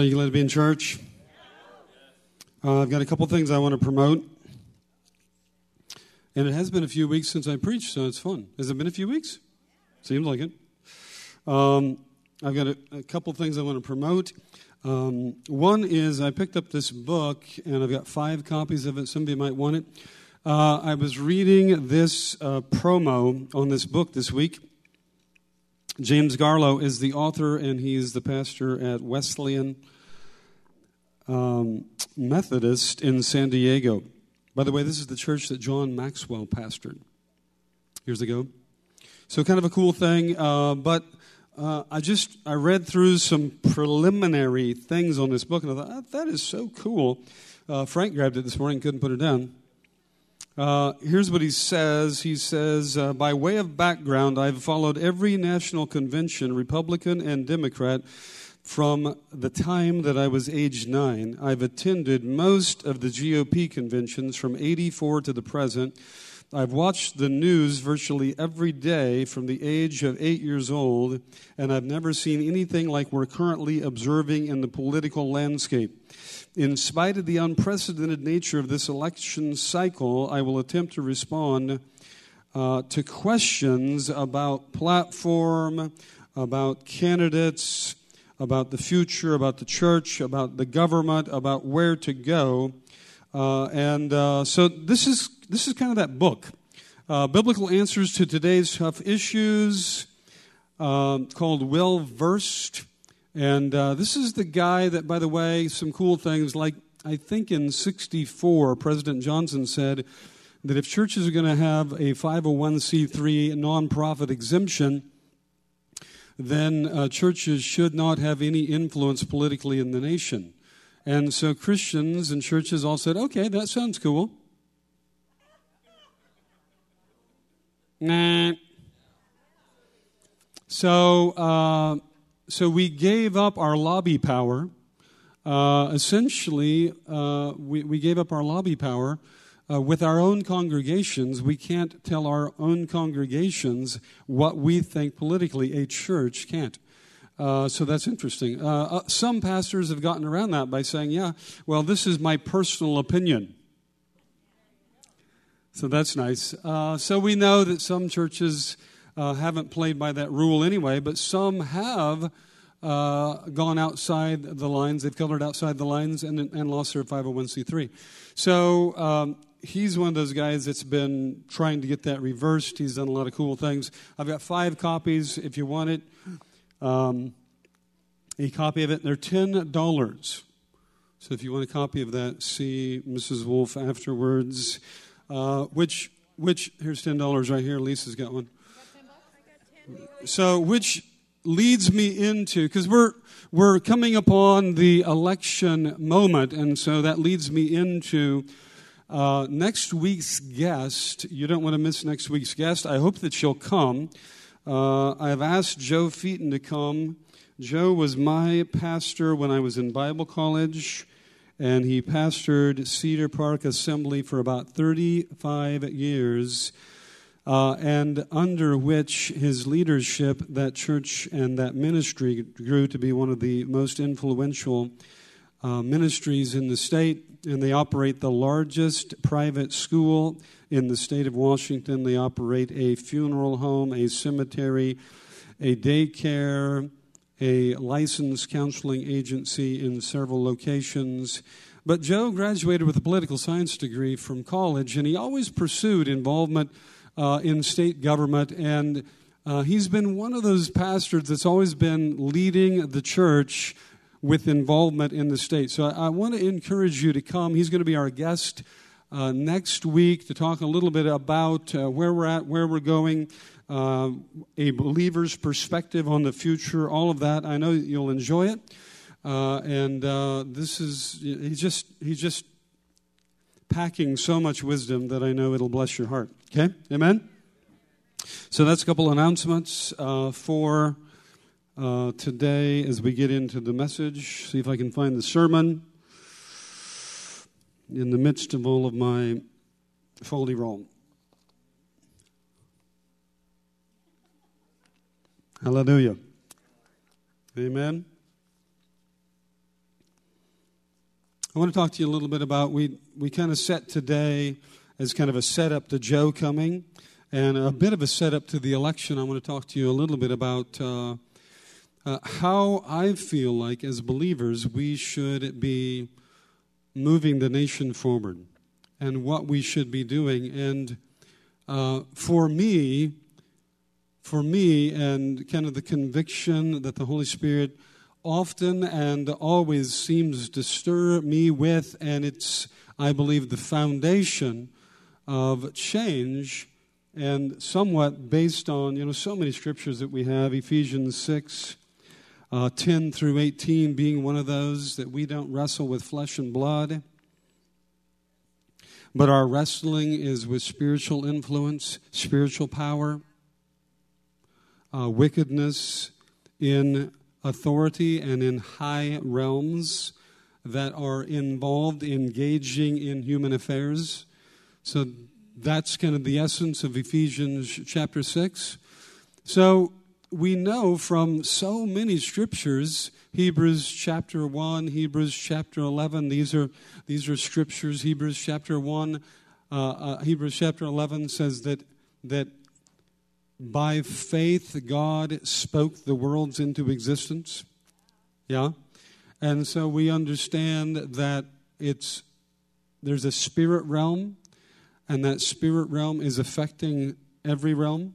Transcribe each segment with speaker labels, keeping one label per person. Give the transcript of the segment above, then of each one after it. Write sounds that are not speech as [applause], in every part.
Speaker 1: Well, you glad to be in church? Uh, I've got a couple things I want to promote. And it has been a few weeks since I preached, so it's fun. Has it been a few weeks? Seems like it. Um, I've got a, a, couple things I want to promote. Um, one is I picked up this book, and I've got five copies of it. Some of you might want it. Uh, I was reading this uh, promo on this book this week. James Garlow is the author, and he's the pastor at Wesleyan um, Methodist in San Diego. By the way, this is the church that John Maxwell pastored years ago. So, kind of a cool thing. Uh, but uh, I just I read through some preliminary things on this book, and I thought that is so cool. Uh, Frank grabbed it this morning, couldn't put it down. Uh, here's what he says. He says, uh, By way of background, I've followed every national convention, Republican and Democrat, from the time that I was age nine. I've attended most of the GOP conventions from 84 to the present. I've watched the news virtually every day from the age of eight years old, and I've never seen anything like we're currently observing in the political landscape. In spite of the unprecedented nature of this election cycle, I will attempt to respond uh, to questions about platform, about candidates, about the future, about the church, about the government, about where to go. Uh, and uh, so this is this is kind of that book, uh, biblical answers to today's tough issues, uh, called Well Versed. And uh, this is the guy that, by the way, some cool things like I think in 64, President Johnson said that if churches are going to have a 501c3 nonprofit exemption, then uh, churches should not have any influence politically in the nation. And so Christians and churches all said, okay, that sounds cool. Nah. So, uh, so we gave up our lobby power. Uh, essentially, uh, we, we gave up our lobby power. Uh, with our own congregations, we can't tell our own congregations what we think politically. A church can't. Uh, so that's interesting. Uh, uh, some pastors have gotten around that by saying, yeah, well, this is my personal opinion. So that's nice. So we know that some churches uh, haven't played by that rule anyway, but some have uh, gone outside the lines. They've colored outside the lines and, and lost their 501c3. So um, he's one of those guys that's been trying to get that reversed. He's done a lot of cool things. I've got five copies if you want it. Um, a copy of it. They're $10. So if you want a copy of that, see Mrs. Wolf afterwards. Uh, which, which, here's $10 right here. Lisa's got one. So, which leads me into, because we're, we're coming upon the election moment, and so that leads me into uh, next week's guest. You don't want to miss next week's guest. I hope that she'll come. Uh, I've asked Joe Fuiten to come. Joe was my pastor when I was in Bible college, and he pastored Cedar Park Assembly for about 35 years uh, and under which his leadership, that church and that ministry grew to be one of the most influential uh, ministries in the state. And they operate the largest private school in the state of Washington. They operate a funeral home, a cemetery, a daycare, a licensed counseling agency in several locations. But Joe graduated with a political science degree from college, and he always pursued involvement uh, in state government. And uh, he's been one of those pastors that's always been leading the church with involvement in the state. So I, I want to encourage you to come. He's going to be our guest uh, next week to talk a little bit about uh, where we're at, where we're going, uh, a believer's perspective on the future, all of that. I know you'll enjoy it. Uh, and this is, he's just, he's just packing so much wisdom that I know it'll bless your heart. Okay? Amen? So that's a couple announcements uh, for uh, today as we get into the message. See if I can find the sermon in the midst of all of my foldy roll. Hallelujah. Amen. I want to talk to you a little bit about we we kind of set today as kind of a setup to Joe coming, and a bit of a setup to the election. I want to talk to you a little bit about uh, uh, how I feel like as believers we should be moving the nation forward, and what we should be doing. And uh, for me, for me, and kind of the conviction that the Holy Spirit often and always seems to stir me with, and it's, I believe, the foundation of change and somewhat based on, you know, so many scriptures that we have, Ephesians 6, uh, 10 through 18 being one of those, that we don't wrestle with flesh and blood, but our wrestling is with spiritual influence, spiritual power, uh, wickedness in authority and in high realms that are involved engaging in human affairs. So that's kind of the essence of Ephesians chapter 6. So we know from so many scriptures Hebrews chapter 1, Hebrews chapter 11. These are, these are scriptures. Hebrews chapter 1, uh, uh, Hebrews chapter 11 says that, that Mm. by faith, God spoke the worlds into existence. Yeah? And so we understand that it's there's a spirit realm, and that spirit realm is affecting every realm.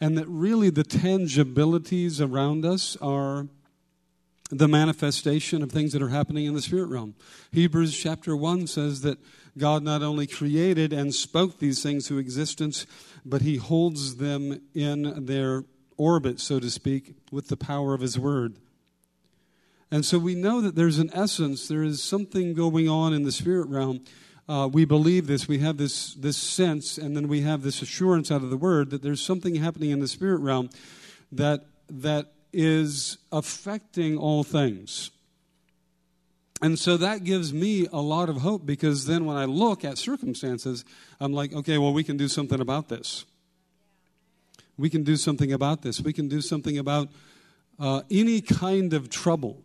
Speaker 1: And that really the tangibilities around us are the manifestation of things that are happening in the spirit realm. Hebrews chapter 1 says that God not only created and spoke these things to existence, but he holds them in their orbit, so to speak, with the power of his word. And so we know that there's an essence, there is something going on in the spirit realm. Uh, we believe this, we have this, this sense, and then we have this assurance out of the word that there's something happening in the spirit realm that, that is affecting all things. And so that gives me a lot of hope because then when I look at circumstances, I'm like, okay, well, we can do something about this. We can do something about this. We can do something about uh, any kind of trouble.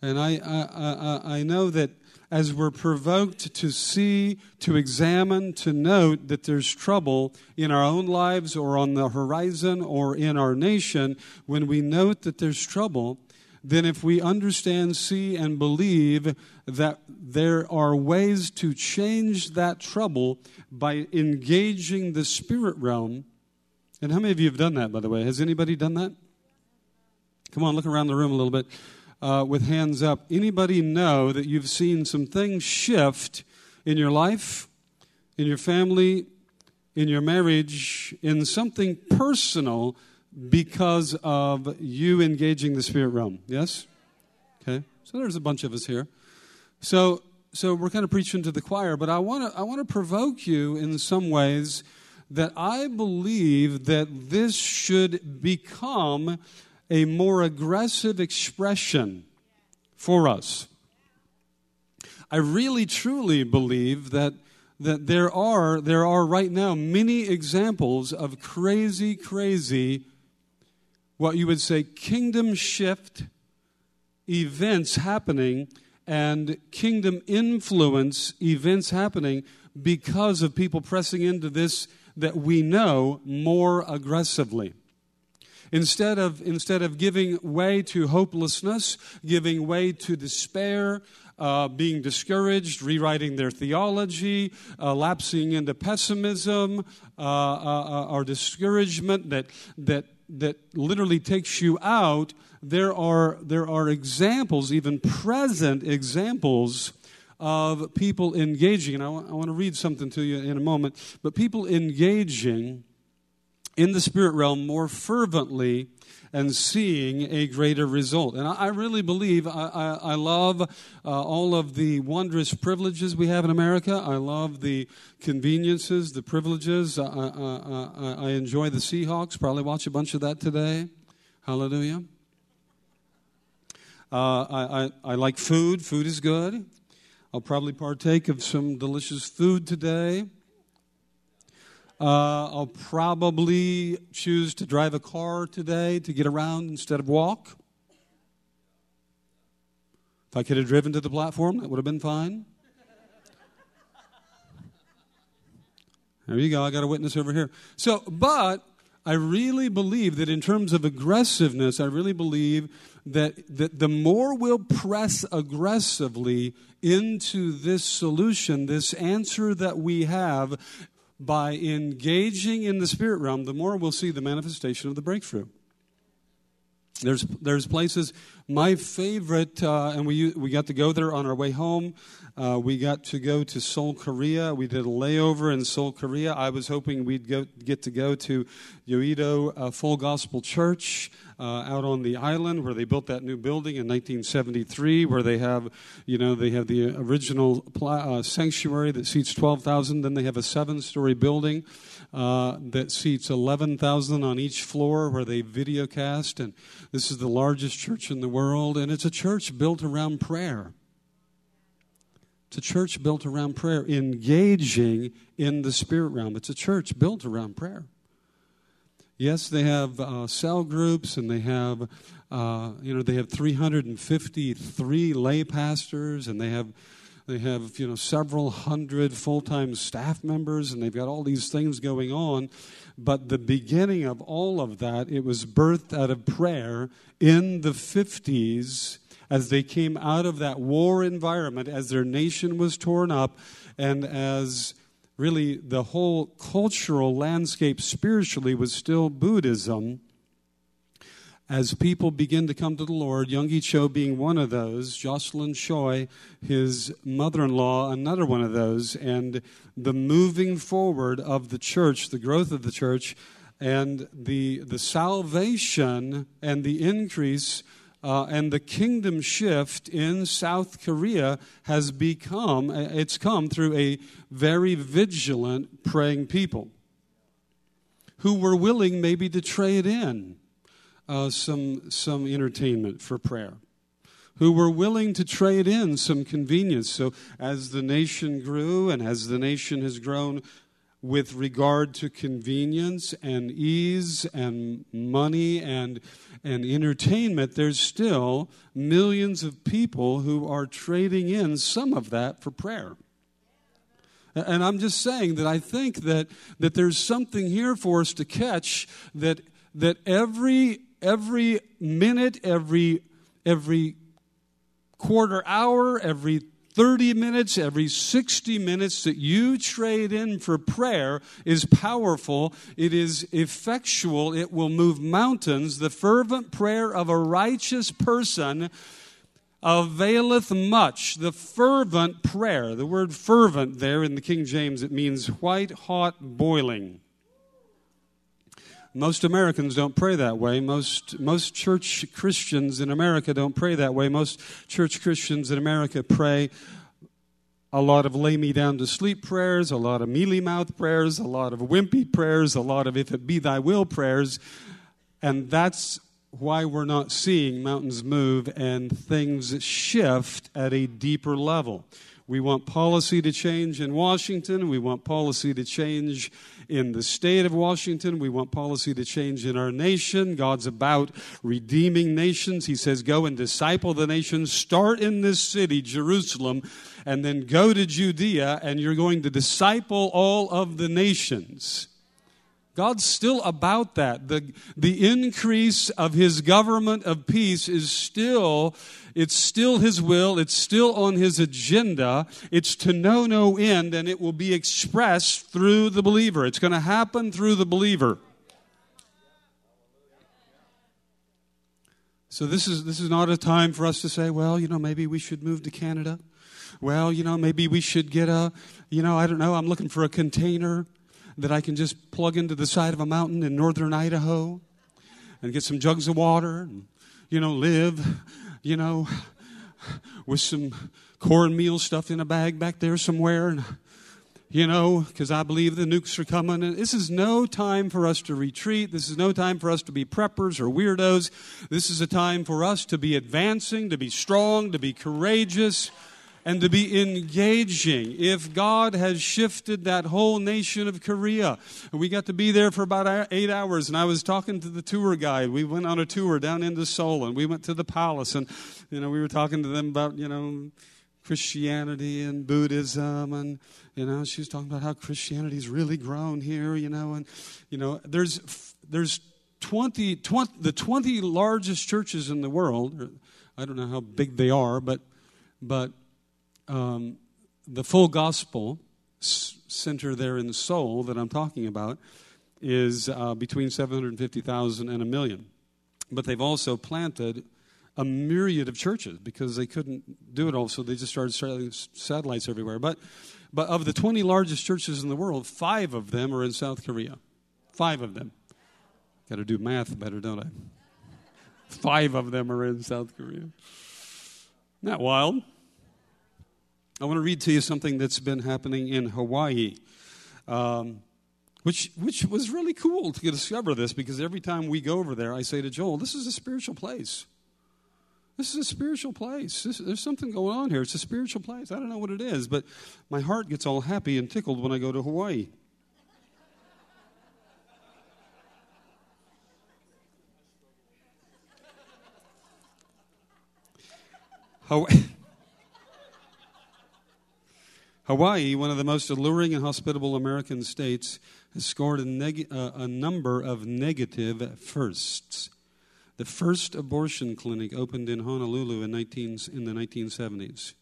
Speaker 1: And I, I, I, I know that as we're provoked to see, to examine, to note that there's trouble in our own lives or on the horizon or in our nation, when we note that there's trouble, then if we understand, see, and believe that there are ways to change that trouble by engaging the spirit realm, and how many of you have done that, by the way? Has anybody done that? Come on, look around the room a little bit uh, with hands up. Anybody know that you've seen some things shift in your life, in your family, in your marriage, in something personal because of you engaging the spirit realm. Yes? Okay. So there's a bunch of us here. So so we're kind of preaching to the choir, but I want to I want to provoke you in some ways that I believe that this should become a more aggressive expression for us. I really truly believe that that there are there are right now many examples of crazy crazy what you would say kingdom shift events happening and kingdom influence events happening because of people pressing into this that we know more aggressively. Instead of, instead of giving way to hopelessness, giving way to despair, uh, being discouraged, rewriting their theology, uh, lapsing into pessimism uh, uh, uh or discouragement that, that that literally takes you out, there are, there are examples, even present examples, of people engaging. And I want, I want to read something to you in a moment, but people engaging in the spirit realm more fervently and seeing a greater result. And I, I really believe, I, I, I love uh, all of the wondrous privileges we have in America. I love the conveniences, the privileges. I, enjoy the Seahawks, probably watch a bunch of that today. Hallelujah. Uh, I, I, like food. Food is good. I'll probably partake of some delicious food today. Uh, I'll probably choose to drive a car today to get around instead of walk. If I could have driven to the platform, that would have been fine. There you go. I got a witness over here. So, but I really believe that in terms of aggressiveness, I really believe that, that the more we'll press aggressively into this solution, this answer that we have by engaging in the spirit realm, the more we'll see the manifestation of the breakthrough. There's, there's places, my favorite, uh, and we, we got to go there on our way home. Uh, we got to go to Seoul, Korea. We did a layover in Seoul, Korea. I was hoping we'd go, get to go to Yoido uh, Full Gospel Church out on the island where they built that new building in 1973, where they have, you know, they have the original pla- uh, sanctuary that seats 12,000. Then they have a seven-story building uh, that seats 11,000 on each floor where they videocast. And this is the largest church in the world, and it's a church built around prayer. It's a church built around prayer, engaging in the spirit realm. It's a church built around prayer. Yes, they have uh, cell groups and they have, uh, you know, they have 353 lay pastors and they have, they have, you know, several hundred full-time staff members and they've got all these things going on. But the beginning of all of that, it was birthed out of prayer in the 50s as they came out of that war environment, as their nation was torn up, and as really the whole cultural landscape spiritually was still Buddhism. As people begin to come to the Lord, Yonggi Cho being one of those, Jocelyn Choi, his mother in law, another one of those, and the moving forward of the church, the growth of the church, and the, the salvation and the increase uh, and the kingdom shift in South Korea has become, it's come through a very vigilant praying people who were willing maybe to trade in uh, some, some entertainment for prayer who were willing to trade in some convenience. So, as the nation grew and as the nation has grown, with regard to convenience and ease and money and, and entertainment, there's still millions of people who are trading in some of that for prayer. And I'm just saying that I think that, that there's something here for us to catch that, that every, every minute, every, every quarter hour, every 30 minutes, every 60 minutes that you trade in for prayer is powerful. It is effectual. It will move mountains. The fervent prayer of a righteous person availeth much. The fervent prayer, the word fervent there in the King James, it means white hot boiling. Most Americans don't pray that way. Most, most church Christians in America don't pray that way. Most church Christians in America pray a lot of lay me down to sleep prayers, a lot of mealy mouth prayers, a lot of wimpy prayers, a lot of if it be thy will prayers. And that's why we're not seeing mountains move and things shift at a deeper level. We want policy to change in Washington. We want policy to change in the state of Washington. We want policy to change in our nation. God's about redeeming nations. He says, Go and disciple the nations. Start in this city, Jerusalem, and then go to Judea, and you're going to disciple all of the nations. God's still about that. The, the increase of his government of peace is still, it's still his will, it's still on his agenda. It's to know no end, and it will be expressed through the believer. It's going to happen through the believer. So this is this is not a time for us to say, well, you know, maybe we should move to Canada. Well, you know, maybe we should get a, you know, I don't know, I'm looking for a container that I can just plug into the side of a mountain in northern Idaho and get some jugs of water and, you know, live, you know, with some cornmeal stuffed in a bag back there somewhere. And, you know, because I believe the nukes are coming. And this is no time for us to retreat. This is no time for us to be preppers or weirdos. This is a time for us to be advancing, to be strong, to be courageous, and to be engaging. If God has shifted that whole nation of Korea, we got to be there for about eight hours, and I was talking to the tour guide. We went on a tour down into Seoul, and we went to the palace, and you know we were talking to them about you know Christianity and Buddhism, and you know she was talking about how Christianity's really grown here, you know, and you know there's there's 20, 20 the 20 largest churches in the world. I don't know how big they are, but but um, the full gospel center there in Seoul that I'm talking about is uh, between 750,000 and a million. But they've also planted a myriad of churches because they couldn't do it all, so they just started satellites everywhere. But, but of the 20 largest churches in the world, five of them are in South Korea. Five of them. Got to do math better, don't I? Five of them are in South Korea. That wild? I want to read to you something that's been happening in Hawaii. Um, which, which was really cool to discover this because every time we go over there, I say to Joel, This is a spiritual place. This is a spiritual place. This, there's something going on here. It's a spiritual place. I don't know what it is, but my heart gets all happy and tickled when I go to Hawaii. Hawaii, [laughs] one of the most alluring and hospitable American states, has scored a, neg- uh, a number of negative firsts. The first abortion clinic opened in Honolulu in, 19, in the 1970s.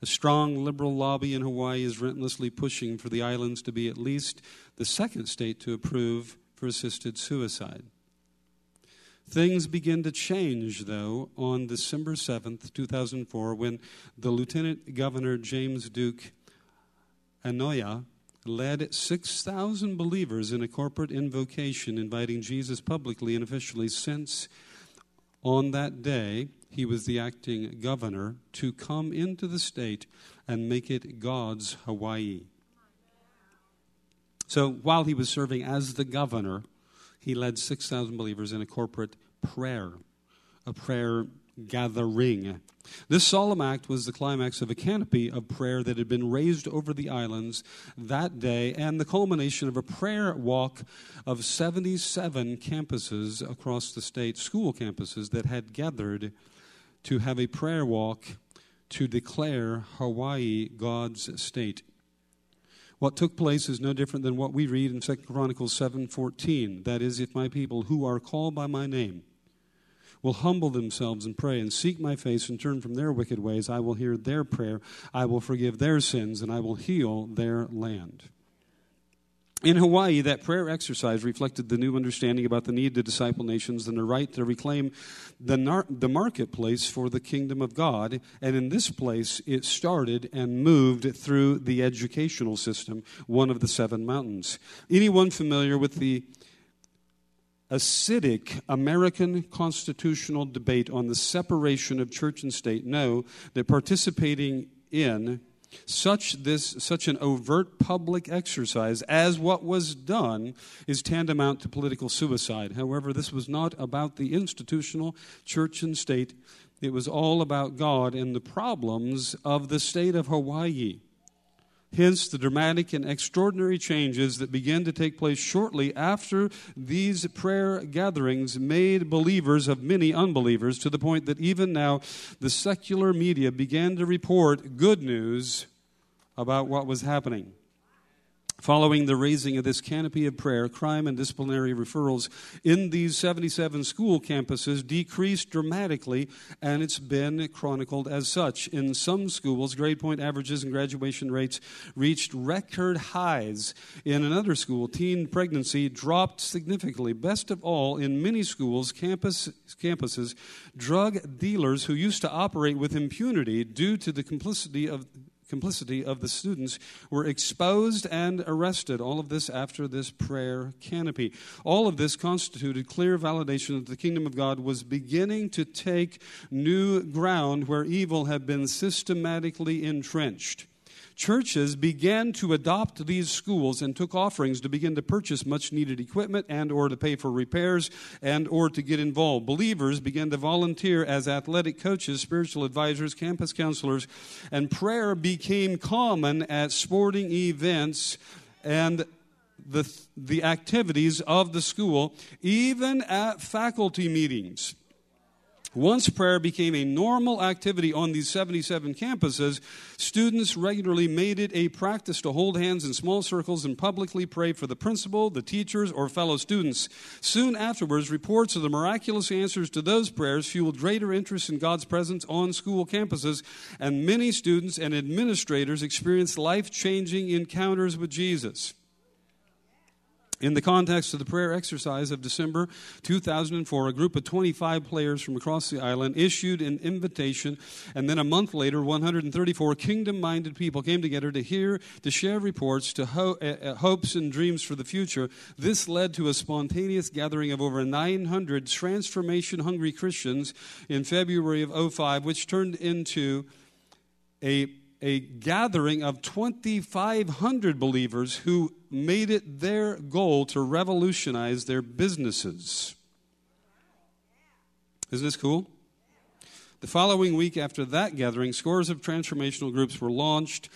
Speaker 1: A strong liberal lobby in Hawaii is relentlessly pushing for the islands to be at least the second state to approve for assisted suicide. Things begin to change, though, on December 7th, 2004, when the Lieutenant Governor James Duke Aiona led 6,000 believers in a corporate invocation inviting Jesus publicly and officially since on that day, he was the acting governor to come into the state and make it God's Hawaii. So while he was serving as the governor, he led 6,000 believers in a corporate prayer, a prayer gathering. This solemn act was the climax of a canopy of prayer that had been raised over the islands that day and the culmination of a prayer walk of 77 campuses across the state, school campuses that had gathered to have a prayer walk to declare Hawaii God's state. What took place is no different than what we read in 2 Chronicles 7:14. That is, if my people who are called by my name will humble themselves and pray and seek my face and turn from their wicked ways, I will hear their prayer, I will forgive their sins, and I will heal their land. In Hawaii, that prayer exercise reflected the new understanding about the need to disciple nations and the right to reclaim the, nar- the marketplace for the kingdom of God. And in this place, it started and moved through the educational system, one of the seven mountains. Anyone familiar with the acidic American constitutional debate on the separation of church and state. Know that participating in such this such an overt public exercise as what was done is tantamount to political suicide. However this was not about the institutional church and state. It was all about god and the problems of the state of hawaii Hence, the dramatic and extraordinary changes that began to take place shortly after these prayer gatherings made believers of many unbelievers to the point that even now the secular media began to report good news about what was happening. Following the raising of this canopy of prayer, crime and disciplinary referrals in these 77 school campuses decreased dramatically, and it's been chronicled as such. In some schools, grade point averages and graduation rates reached record highs. In another school, teen pregnancy dropped significantly. Best of all, in many schools, campus, campuses, drug dealers who used to operate with impunity due to the complicity of complicity of the students were exposed and arrested. All of this after this prayer canopy. All of this constituted clear validation that the kingdom of God was beginning to take new ground where evil had been systematically entrenched. Churches began to adopt these schools and took offerings to begin to purchase much needed equipment and or to pay for repairs and or to get involved. Believers began to volunteer as athletic coaches, spiritual advisors, campus counselors, and prayer became common at sporting events and the, the activities of the school, even at faculty meetings. Once prayer became a normal activity on these 77 campuses, students regularly made it a practice to hold hands in small circles and publicly pray for the principal, the teachers, or fellow students. Soon afterwards, reports of the miraculous answers to those prayers fueled greater interest in God's presence on school campuses, and many students and administrators experienced life changing encounters with Jesus. In the context of the prayer exercise of December 2004, a group of 25 players from across the island issued an invitation, and then a month later, 134 kingdom minded people came together to hear, to share reports, to ho- uh, hopes and dreams for the future. This led to a spontaneous gathering of over 900 transformation hungry Christians in February of 05, which turned into a a gathering of 2,500 believers who made it their goal to revolutionize their businesses. Isn't this cool? The following week after that gathering, scores of transformational groups were launched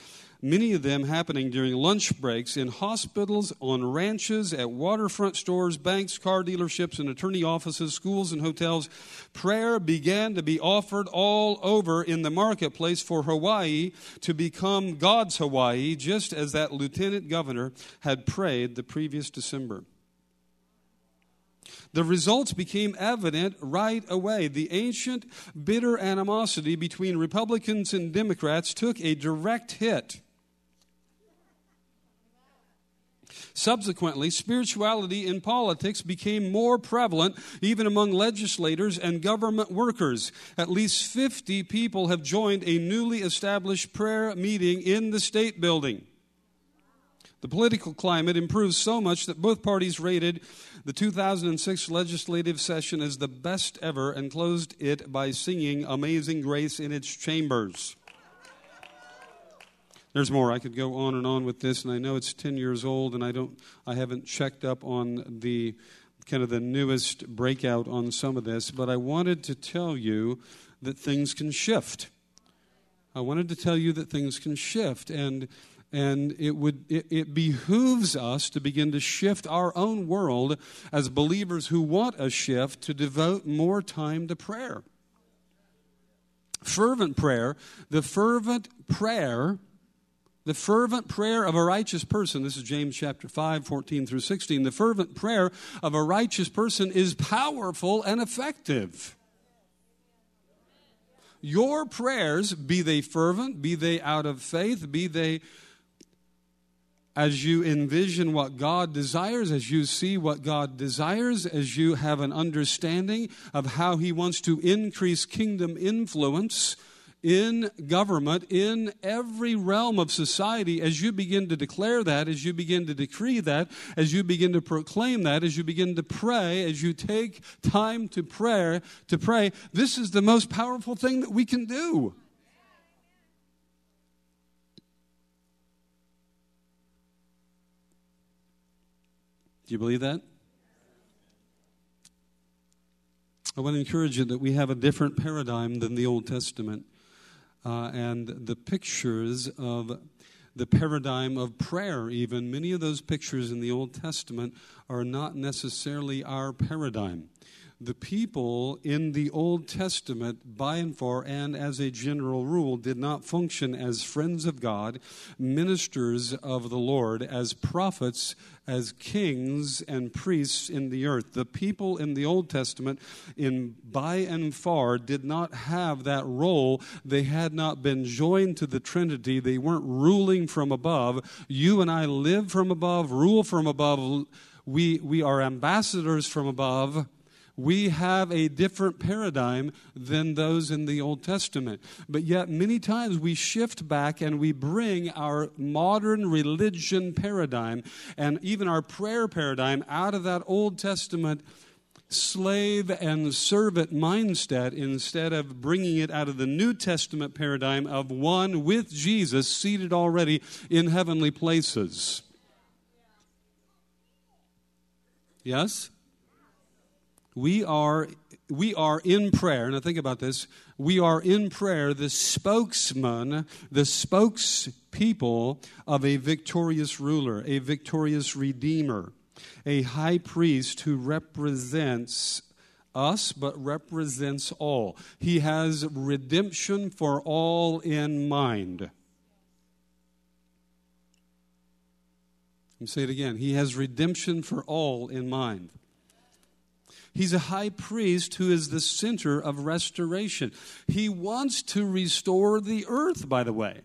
Speaker 1: many of them happening during lunch breaks in hospitals, on ranches, at waterfront stores, banks, car dealerships, and attorney offices, schools, and hotels. Prayer began to be offered all over in the marketplace for Hawaii to become God's Hawaii, just as that lieutenant governor had prayed the previous December. The results became evident right away. The ancient bitter animosity between Republicans and Democrats took a direct hit. Subsequently, spirituality in politics became more prevalent even among legislators and government workers. At least 50 people have joined a newly established prayer meeting in the state building. The political climate improved so much that both parties rated the 2006 legislative session as the best ever and closed it by singing Amazing Grace in its chambers. There's more. I could go on and on with this, and I know it's 10 years old, and I don't, I haven't checked up on the kind of the newest breakout on some of this, but I wanted to tell you that things can shift. I wanted to tell you that things can shift, and and it would it, it, behooves us to begin to shift our own world as believers who want a shift to devote more time to prayer fervent prayer the fervent prayer the fervent prayer of a righteous person, this is James chapter 5, 14 through 16. The fervent prayer of a righteous person is powerful and effective. Your prayers, be they fervent, be they out of faith, be they as you envision what God desires, as you see what God desires, as you have an understanding of how He wants to increase kingdom influence in government, in every realm of society, as you begin to declare that, as you begin to decree that, as you begin to proclaim that, as you begin to pray, as you take time to pray, to pray, this is the most powerful thing that we can do. Do you believe that? I want to encourage you that we have a different paradigm than the Old Testament uh, and the pictures of the paradigm of prayer, even. Many of those pictures in the Old Testament are not necessarily our paradigm the people in the Old Testament, by and far, and as a general rule, did not function as friends of God, ministers of the Lord, as prophets, as kings and priests in the earth. The people in the Old Testament, in by and far, did not have that role. They had not been joined to the Trinity. They weren't ruling from above. You and I live from above, rule from above. We, we are ambassadors from above we have a different paradigm than those in the Old Testament. But yet, many times we shift back and we bring our modern religion paradigm and even our prayer paradigm out of that Old Testament slave and servant mindset instead of bringing it out of the New Testament paradigm of one with Jesus seated already in heavenly places. Yes? We are we are in prayer. Now think about this. We are in prayer the spokesman, the spokespeople of a victorious ruler, a victorious redeemer, a high priest who represents us but represents all. He has redemption for all in mind. Let me say it again. He has redemption for all in mind. He's a high priest who is the center of restoration. He wants to restore the earth, by the way.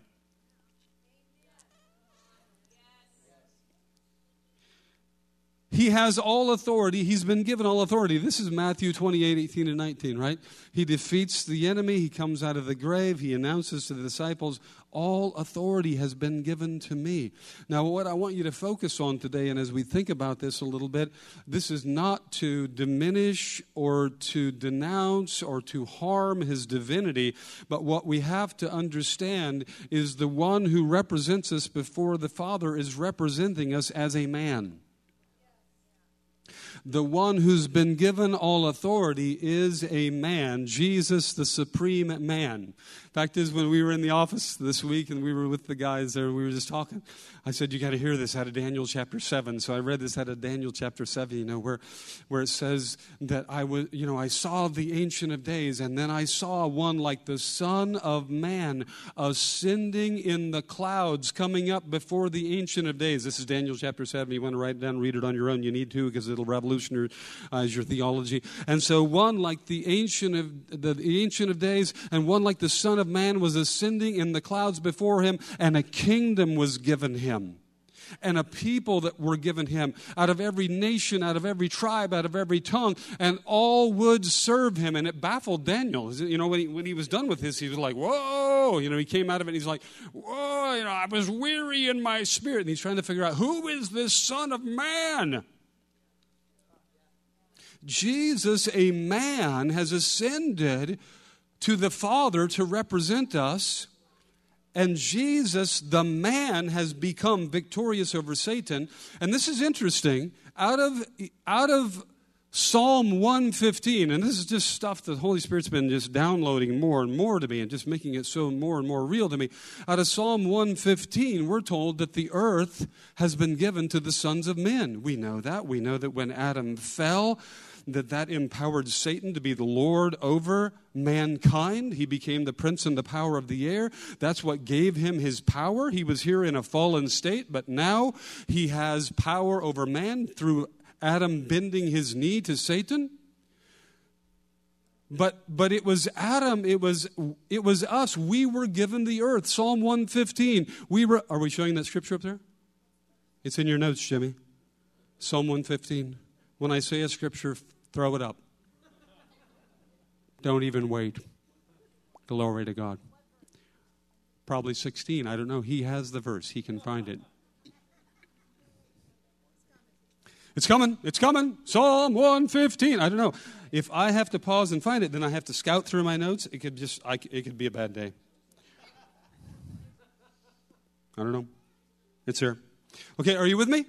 Speaker 1: He has all authority. He's been given all authority. This is Matthew 28, 18, and 19, right? He defeats the enemy. He comes out of the grave. He announces to the disciples, All authority has been given to me. Now, what I want you to focus on today, and as we think about this a little bit, this is not to diminish or to denounce or to harm his divinity, but what we have to understand is the one who represents us before the Father is representing us as a man the one who's been given all authority is a man, Jesus, the supreme man. Fact is, when we were in the office this week and we were with the guys there, we were just talking. I said, "You got to hear this out of Daniel chapter seven." So I read this out of Daniel chapter seven. You know, where where it says that I was, you know, I saw the Ancient of Days, and then I saw one like the Son of Man ascending in the clouds, coming up before the Ancient of Days. This is Daniel chapter seven. You want to write it down, read it on your own. You need to because it'll revolutionize your theology. And so, one like the Ancient of the, the Ancient of Days, and one like the Son of of Man was ascending in the clouds before him, and a kingdom was given him. And a people that were given him out of every nation, out of every tribe, out of every tongue, and all would serve him. And it baffled Daniel. You know, when he, when he was done with this, he was like, Whoa! You know, he came out of it and he's like, Whoa! You know, I was weary in my spirit. And he's trying to figure out who is this Son of Man? Jesus, a man, has ascended to the Father to represent us. And Jesus, the man, has become victorious over Satan. And this is interesting. Out of, out of Psalm 115, and this is just stuff the Holy Spirit's been just downloading more and more to me and just making it so more and more real to me. Out of Psalm 115, we're told that the earth has been given to the sons of men. We know that. We know that when Adam fell, that that empowered Satan to be the Lord over mankind. He became the prince and the power of the air. That's what gave him his power. He was here in a fallen state, but now he has power over man through Adam bending his knee to Satan. But but it was Adam, it was it was us. We were given the earth. Psalm 115. We were are we showing that scripture up there? It's in your notes, Jimmy. Psalm 115. When I say a scripture, throw it up. Don't even wait. Glory to God. Probably 16. I don't know. He has the verse, he can find it. It's coming. It's coming. Psalm 115. I don't know. If I have to pause and find it, then I have to scout through my notes. It could just, I, it could be a bad day. I don't know. It's here. Okay, are you with me?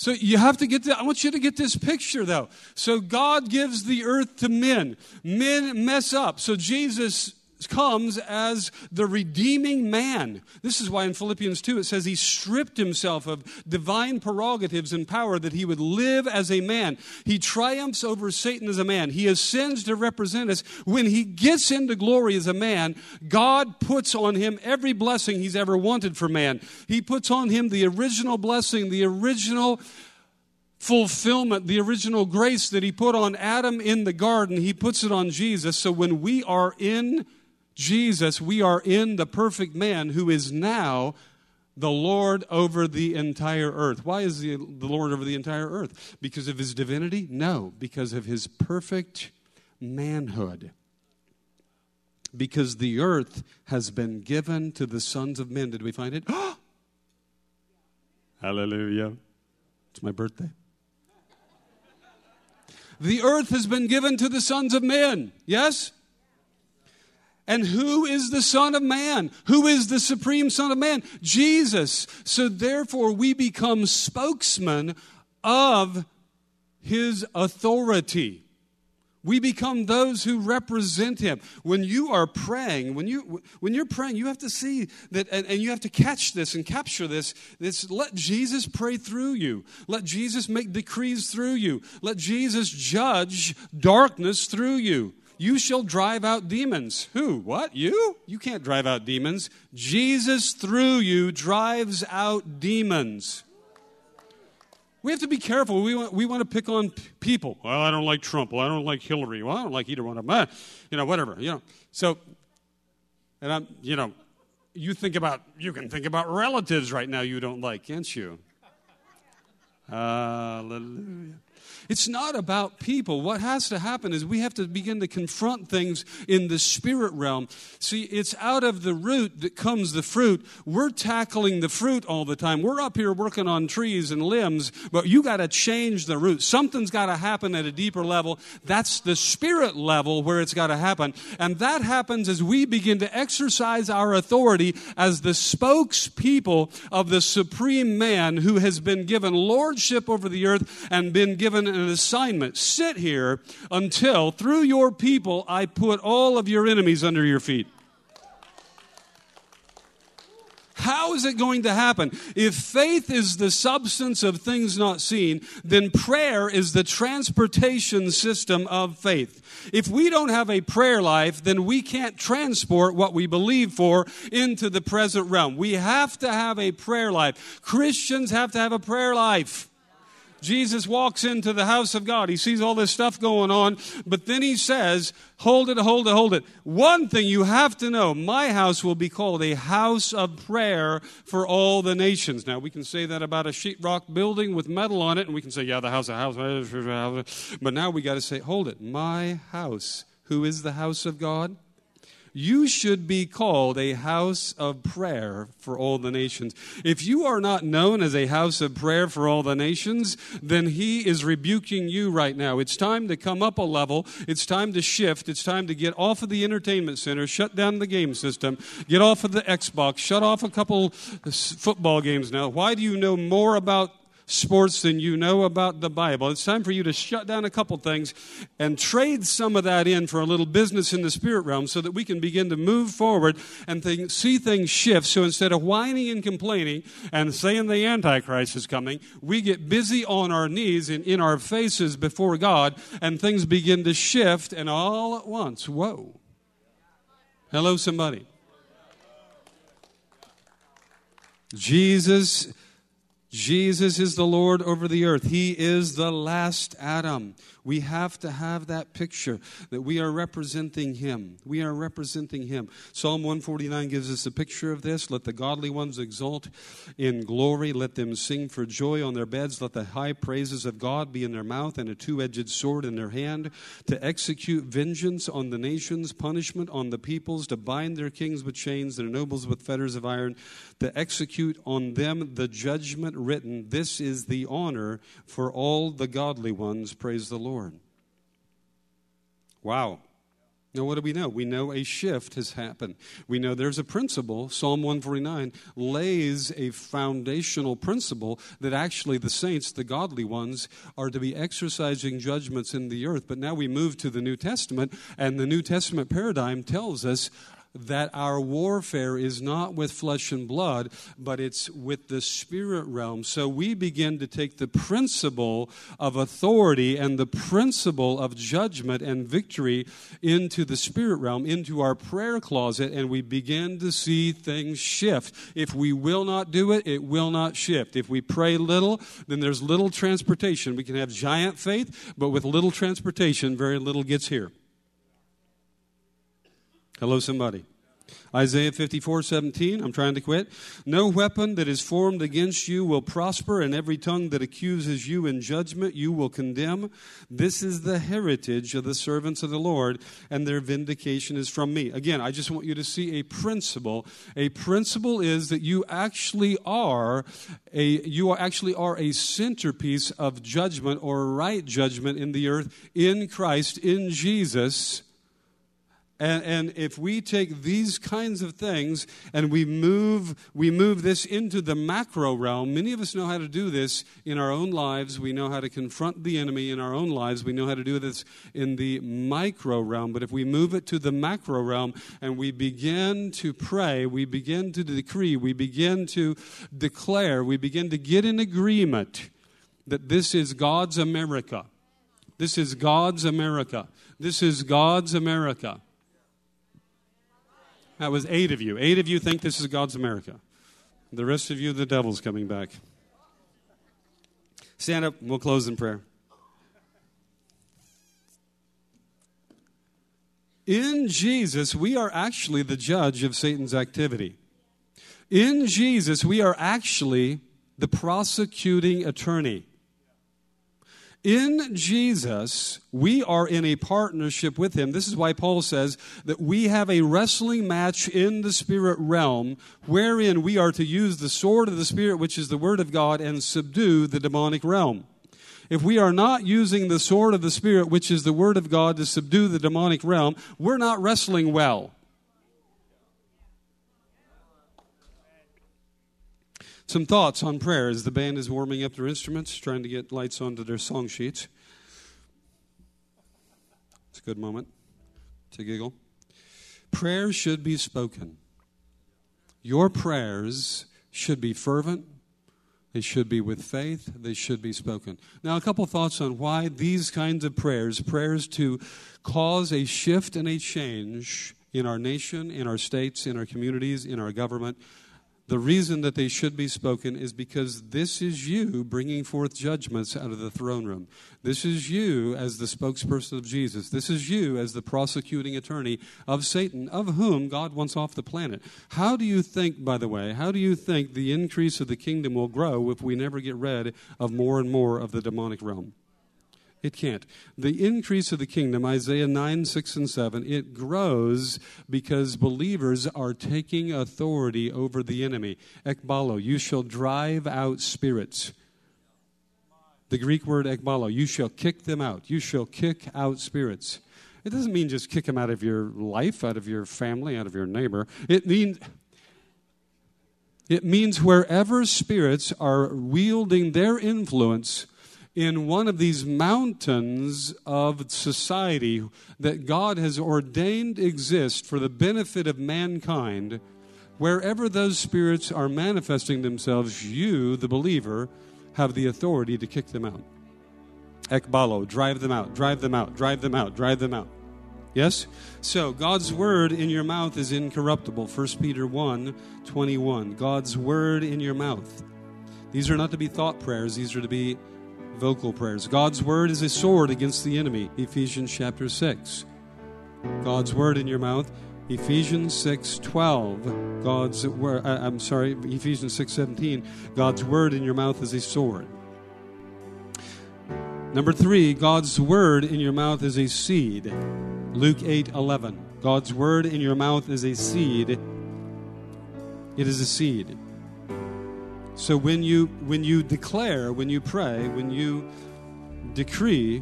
Speaker 1: So you have to get, I want you to get this picture though. So God gives the earth to men. Men mess up. So Jesus comes as the redeeming man. This is why in Philippians 2 it says he stripped himself of divine prerogatives and power that he would live as a man. He triumphs over Satan as a man. He ascends to represent us. When he gets into glory as a man, God puts on him every blessing he's ever wanted for man. He puts on him the original blessing, the original fulfillment, the original grace that he put on Adam in the garden, he puts it on Jesus. So when we are in Jesus, we are in the perfect man who is now the Lord over the entire earth. Why is he the Lord over the entire earth? Because of his divinity? No, because of his perfect manhood. Because the earth has been given to the sons of men. Did we find it? [gasps] Hallelujah. It's my birthday. The earth has been given to the sons of men. Yes? And who is the Son of Man? Who is the supreme Son of Man? Jesus. So therefore, we become spokesmen of his authority. We become those who represent him. When you are praying, when you when you're praying, you have to see that and, and, you have to catch this and capture this. This let Jesus pray through you. Let Jesus make decrees through you. Let Jesus judge darkness through you. You shall drive out demons. Who? What? You? You can't drive out demons. Jesus through you drives out demons. We have to be careful. We want, we want to pick on people. Well, I don't like Trump. Well, I don't like Hillary. Well, I don't like either one of them. Ah, you know, whatever. You know. So, and I'm, you know, you think about, you can think about relatives right now you don't like, can't you? Hallelujah. It's not about people. What has to happen is we have to begin to confront things in the spirit realm. See, it's out of the root that comes the fruit. We're tackling the fruit all the time. We're up here working on trees and limbs, but you got to change the root. Something's got to happen at a deeper level. That's the spirit level where it's got to happen. And that happens as we begin to exercise our authority as the spokespeople of the supreme man who has been given lordship over the earth and been given an assignment. Sit here until through your people I put all of your enemies under your feet. How is it going to happen? If faith is the substance of things not seen, then prayer is the transportation system of faith. If we don't have a prayer life, then we can't transport what we believe for into the present realm. We have to have a prayer life. Christians have to have a prayer life. Jesus walks into the house of God. He sees all this stuff going on, but then he says, Hold it, hold it, hold it. One thing you have to know my house will be called a house of prayer for all the nations. Now, we can say that about a sheetrock building with metal on it, and we can say, Yeah, the house, a house, but now we got to say, Hold it, my house. Who is the house of God? You should be called a house of prayer for all the nations. If you are not known as a house of prayer for all the nations, then he is rebuking you right now. It's time to come up a level. It's time to shift. It's time to get off of the entertainment center, shut down the game system, get off of the Xbox, shut off a couple football games now. Why do you know more about sports than you know about the Bible. It's time for you to shut down a couple things and trade some of that in for a little business in the spirit realm so that we can begin to move forward and think, see things shift. So instead of whining and complaining and saying the Antichrist is coming, we get busy on our knees and in our faces before God and things begin to shift and all at once, whoa. Hello, somebody. Jesus Jesus is the Lord over the earth. He is the last Adam. We have to have that picture that we are representing Him. We are representing Him. Psalm 149 gives us a picture of this. Let the godly ones exult in glory. Let them sing for joy on their beds. Let the high praises of God be in their mouth and a two edged sword in their hand to execute vengeance on the nations, punishment on the peoples, to bind their kings with chains, their nobles with fetters of iron, to execute on them the judgment written. This is the honor for all the godly ones. Praise the Lord. Lord. Wow. Now, what do we know? We know a shift has happened. We know there's a principle. Psalm 149 lays a foundational principle that actually the saints, the godly ones, are to be exercising judgments in the earth. But now we move to the New Testament, and the New Testament paradigm tells us that our warfare is not with flesh and blood, but it's with the spirit realm. So we begin to take the principle of authority and the principle of judgment and victory into the spirit realm, into our prayer closet, and we begin to see things shift. If we will not do it, it will not shift. If we pray little, then there's little transportation. We can have giant faith, but with little transportation, very little gets here. Hello, somebody. Isaiah 54 17, I'm trying to quit. No weapon that is formed against you will prosper, and every tongue that accuses you in judgment you will condemn. This is the heritage of the servants of the Lord, and their vindication is from me. Again, I just want you to see a principle. A principle is that you actually are a you are actually are a centerpiece of judgment or right judgment in the earth in Christ, in Jesus and, and if we take these kinds of things and we move, we move this into the macro realm, many of us know how to do this in our own lives. We know how to confront the enemy in our own lives. We know how to do this in the micro realm. But if we move it to the macro realm and we begin to pray, we begin to decree, we begin to declare, we begin to get in agreement that this is God's America. This is God's America. This is God's America. That was eight of you. Eight of you think this is God's America. The rest of you, the devil's coming back. Stand up. We'll close in prayer. In Jesus, we are actually the judge of Satan's activity. In Jesus, we are actually the prosecuting attorney. In Jesus, we are in a partnership with Him. This is why Paul says that we have a wrestling match in the spirit realm wherein we are to use the sword of the Spirit, which is the Word of God, and subdue the demonic realm. If we are not using the sword of the Spirit, which is the Word of God, to subdue the demonic realm, we're not wrestling well. Some thoughts on prayer as the band is warming up their instruments, trying to get lights onto their song sheets. It's a good moment to giggle. Prayer should be spoken. Your prayers should be fervent. They should be with faith. They should be spoken. Now, a couple thoughts on why these kinds of prayers, prayers to cause a shift and a change in our nation, in our states, in our communities, in our government, the reason that they should be spoken is because this is you bringing forth judgments out of the throne room. This is you as the spokesperson of Jesus. This is you as the prosecuting attorney of Satan, of whom God wants off the planet. How do you think, by the way, how do you think the increase of the kingdom will grow if we never get rid of more and more of the demonic realm? It can't. The increase of the kingdom, Isaiah 9, 6, and 7, it grows because believers are taking authority over the enemy. Ekbalo, you shall drive out spirits. The Greek word ekbalo, you shall kick them out. You shall kick out spirits. It doesn't mean just kick them out of your life, out of your family, out of your neighbor. It means. It means wherever spirits are wielding their influence, in one of these mountains of society that God has ordained exist for the benefit of mankind, wherever those spirits are manifesting themselves, you, the believer, have the authority to kick them out. Ekbalo, drive them out, drive them out, drive them out, drive them out. Yes? So, God's word in your mouth is incorruptible. 1 Peter 1 21. God's word in your mouth. These are not to be thought prayers, these are to be vocal prayers. God's word is a sword against the enemy, Ephesians chapter 6. God's word in your mouth, Ephesians 6:12. God's word uh, I'm sorry, Ephesians 6:17. God's word in your mouth is a sword. Number 3, God's word in your mouth is a seed. Luke 8:11. God's word in your mouth is a seed. It is a seed. So when you when you declare, when you pray, when you decree,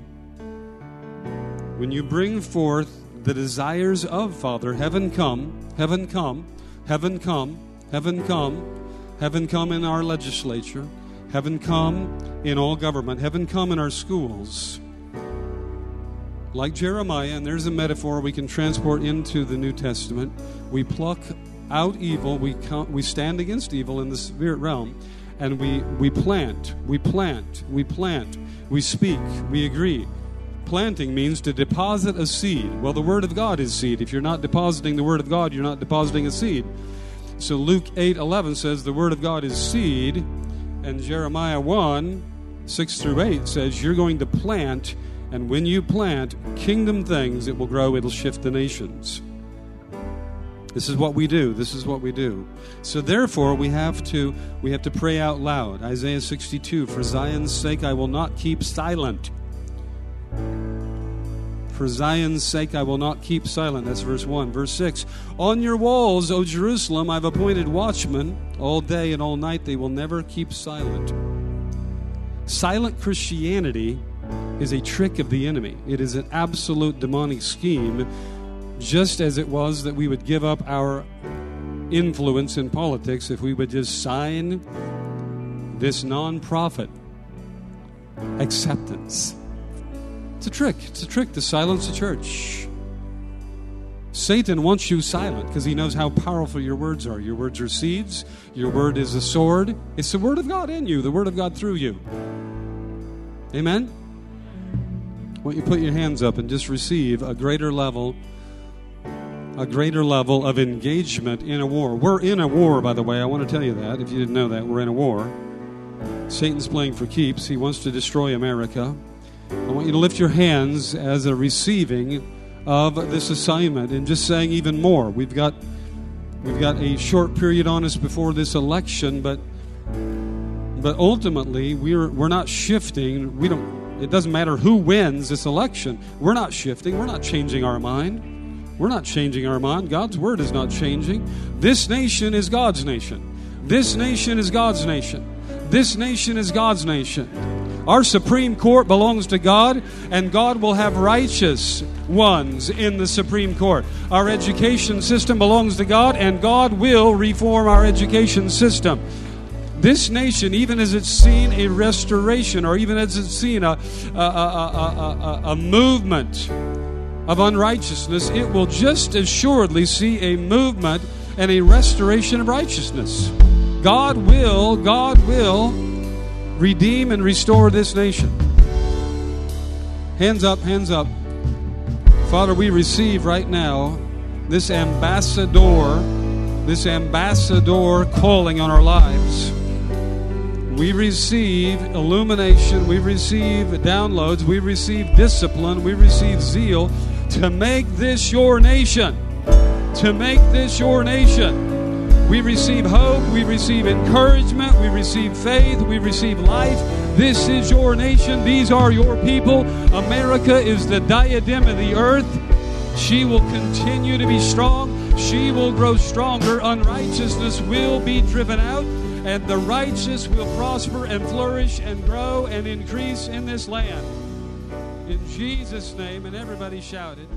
Speaker 1: when you bring forth the desires of Father, heaven come, heaven come, heaven come, heaven come, heaven come in our legislature, heaven come in all government, heaven come in our schools. Like Jeremiah, and there's a metaphor we can transport into the New Testament. We pluck out evil, we, count, we stand against evil in the spirit realm, and we, we plant, we plant, we plant, we speak, we agree. Planting means to deposit a seed. Well, the Word of God is seed. If you're not depositing the Word of God, you're not depositing a seed. So Luke 8 11 says the Word of God is seed, and Jeremiah 1 6 through 8 says you're going to plant, and when you plant kingdom things, it will grow, it'll shift the nations. This is what we do. This is what we do. So therefore we have to we have to pray out loud. Isaiah 62, for Zion's sake I will not keep silent. For Zion's sake I will not keep silent. That's verse 1. Verse 6 On your walls, O Jerusalem, I've appointed watchmen. All day and all night they will never keep silent. Silent Christianity is a trick of the enemy, it is an absolute demonic scheme just as it was that we would give up our influence in politics if we would just sign this nonprofit acceptance. It's a trick. It's a trick to silence the church. Satan wants you silent because he knows how powerful your words are. Your words are seeds, your word is a sword. It's the word of God in you, the word of God through you. Amen? Why don't you put your hands up and just receive a greater level a greater level of engagement in a war. We're in a war, by the way. I want to tell you that if you didn't know that. We're in a war. Satan's playing for keeps. He wants to destroy America. I want you to lift your hands as a receiving of this assignment and just saying even more. We've got we've got a short period on us before this election, but but ultimately we're we're not shifting. We don't it doesn't matter who wins this election. We're not shifting. We're not changing our mind. We're not changing our mind. God's word is not changing. This nation is God's nation. This nation is God's nation. This nation is God's nation. Our Supreme Court belongs to God, and God will have righteous ones in the Supreme Court. Our education system belongs to God, and God will reform our education system. This nation, even as it's seen a restoration, or even as it's seen a, a, a, a movement of unrighteousness, it will just assuredly see a movement and a restoration of righteousness. God will, God will redeem and restore this nation. Hands up, hands up. Father, we receive right now this ambassador, this ambassador calling on our lives. We receive illumination, we receive downloads, we receive discipline, we receive zeal to make this your nation. To make this your nation. We receive hope, we receive encouragement, we receive faith, we receive life. This is your nation, these are your people. America is the diadem of the earth. She will continue to be strong, she will grow stronger. Unrighteousness will be driven out, and the righteous will prosper and flourish and grow and increase in this land. In Jesus' name, and everybody shouted.